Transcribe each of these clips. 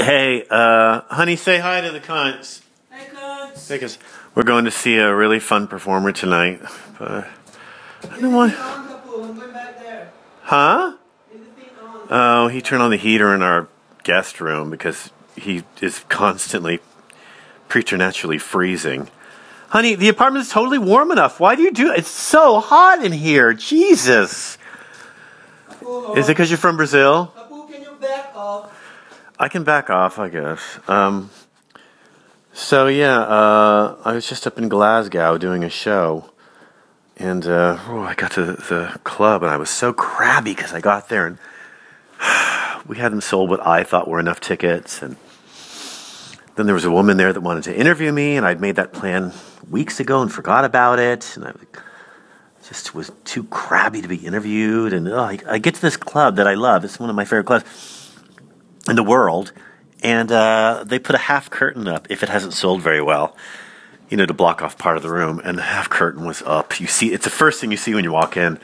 Hey, uh, honey, say hi to the cunts. Hey, cunts. Because we're going to see a really fun performer tonight. But I don't want. On, Kapu. I'm going back there. Huh? Leave the thing on. Oh, he turned on the heater in our guest room because he is constantly preternaturally freezing. Honey, the apartment is totally warm enough. Why do you do It's so hot in here. Jesus. Is it because you're from Brazil? I can back off, I guess. Um, so yeah, uh, I was just up in Glasgow doing a show, and uh, oh, I got to the club, and I was so crabby because I got there, and we had them sold what I thought were enough tickets, and then there was a woman there that wanted to interview me, and I'd made that plan weeks ago and forgot about it, and I just was too crabby to be interviewed, and oh, I, I get to this club that I love. It's one of my favorite clubs in the world, and uh, they put a half curtain up if it hasn't sold very well, you know, to block off part of the room. And the half curtain was up. You see, it's the first thing you see when you walk in.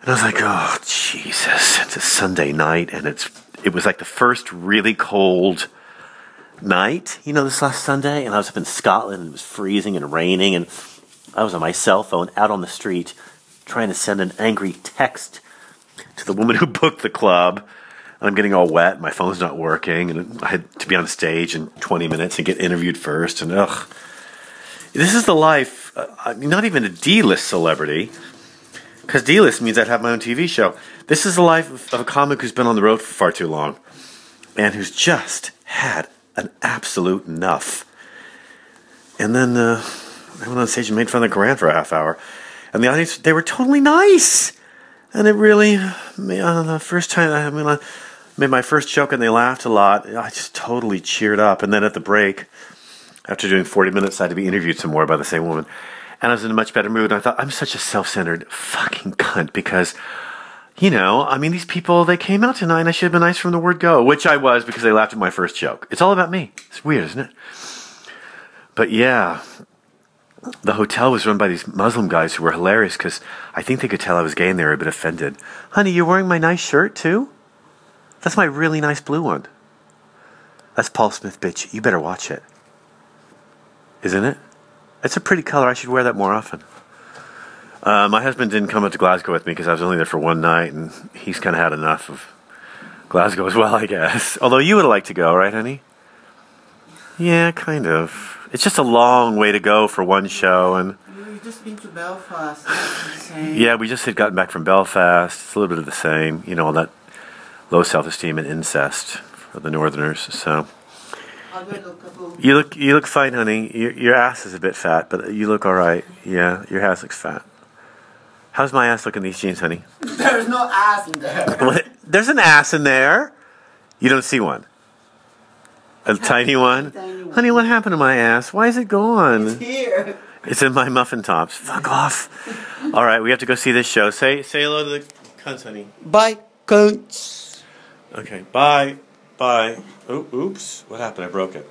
And I was like, oh Jesus! It's a Sunday night, and it's it was like the first really cold night, you know, this last Sunday, and I was up in Scotland, and it was freezing and raining, and I was on my cell phone out on the street trying to send an angry text to the woman who booked the club and I'm getting all wet. My phone's not working, and I had to be on stage in 20 minutes and get interviewed first. And ugh, this is the life. Uh, I'm not even a D-list celebrity, because D-list means I'd have my own TV show. This is the life of, of a comic who's been on the road for far too long, and who's just had an absolute enough. And then uh, I went on stage and made fun of Grant for a half hour, and the audience they were totally nice. And it really, uh, the first time, I mean, I made my first joke and they laughed a lot. I just totally cheered up. And then at the break, after doing 40 minutes, I had to be interviewed some more by the same woman. And I was in a much better mood. And I thought, I'm such a self centered fucking cunt because, you know, I mean, these people, they came out tonight and I should have been nice from the word go, which I was because they laughed at my first joke. It's all about me. It's weird, isn't it? But yeah, the hotel was run by these Muslim guys who were hilarious because I think they could tell I was gay and they were a bit offended. Honey, you're wearing my nice shirt too? That's my really nice blue one. That's Paul Smith, bitch. You better watch it. Isn't it? It's a pretty color. I should wear that more often. Uh, my husband didn't come up to Glasgow with me because I was only there for one night and he's kind of had enough of Glasgow as well, I guess. Although you would like to go, right, honey? Yeah, kind of. It's just a long way to go for one show, and We've just been to Belfast. It's the same. yeah, we just had gotten back from Belfast. It's a little bit of the same, you know, all that low self-esteem and incest for the Northerners. So I'll go look, Kapu. you look, you look fine, honey. Your, your ass is a bit fat, but you look all right. Yeah, your ass looks fat. How's my ass look in these jeans, honey? There's no ass in there. There's an ass in there. You don't see one. A tiny one. Tiny one. Honey, what happened to my ass? Why is it gone? It's here. It's in my muffin tops. Fuck off. All right, we have to go see this show. Say say hello to the cunts, honey. Bye, cunts. Okay, bye. Bye. Oh, oops. What happened? I broke it.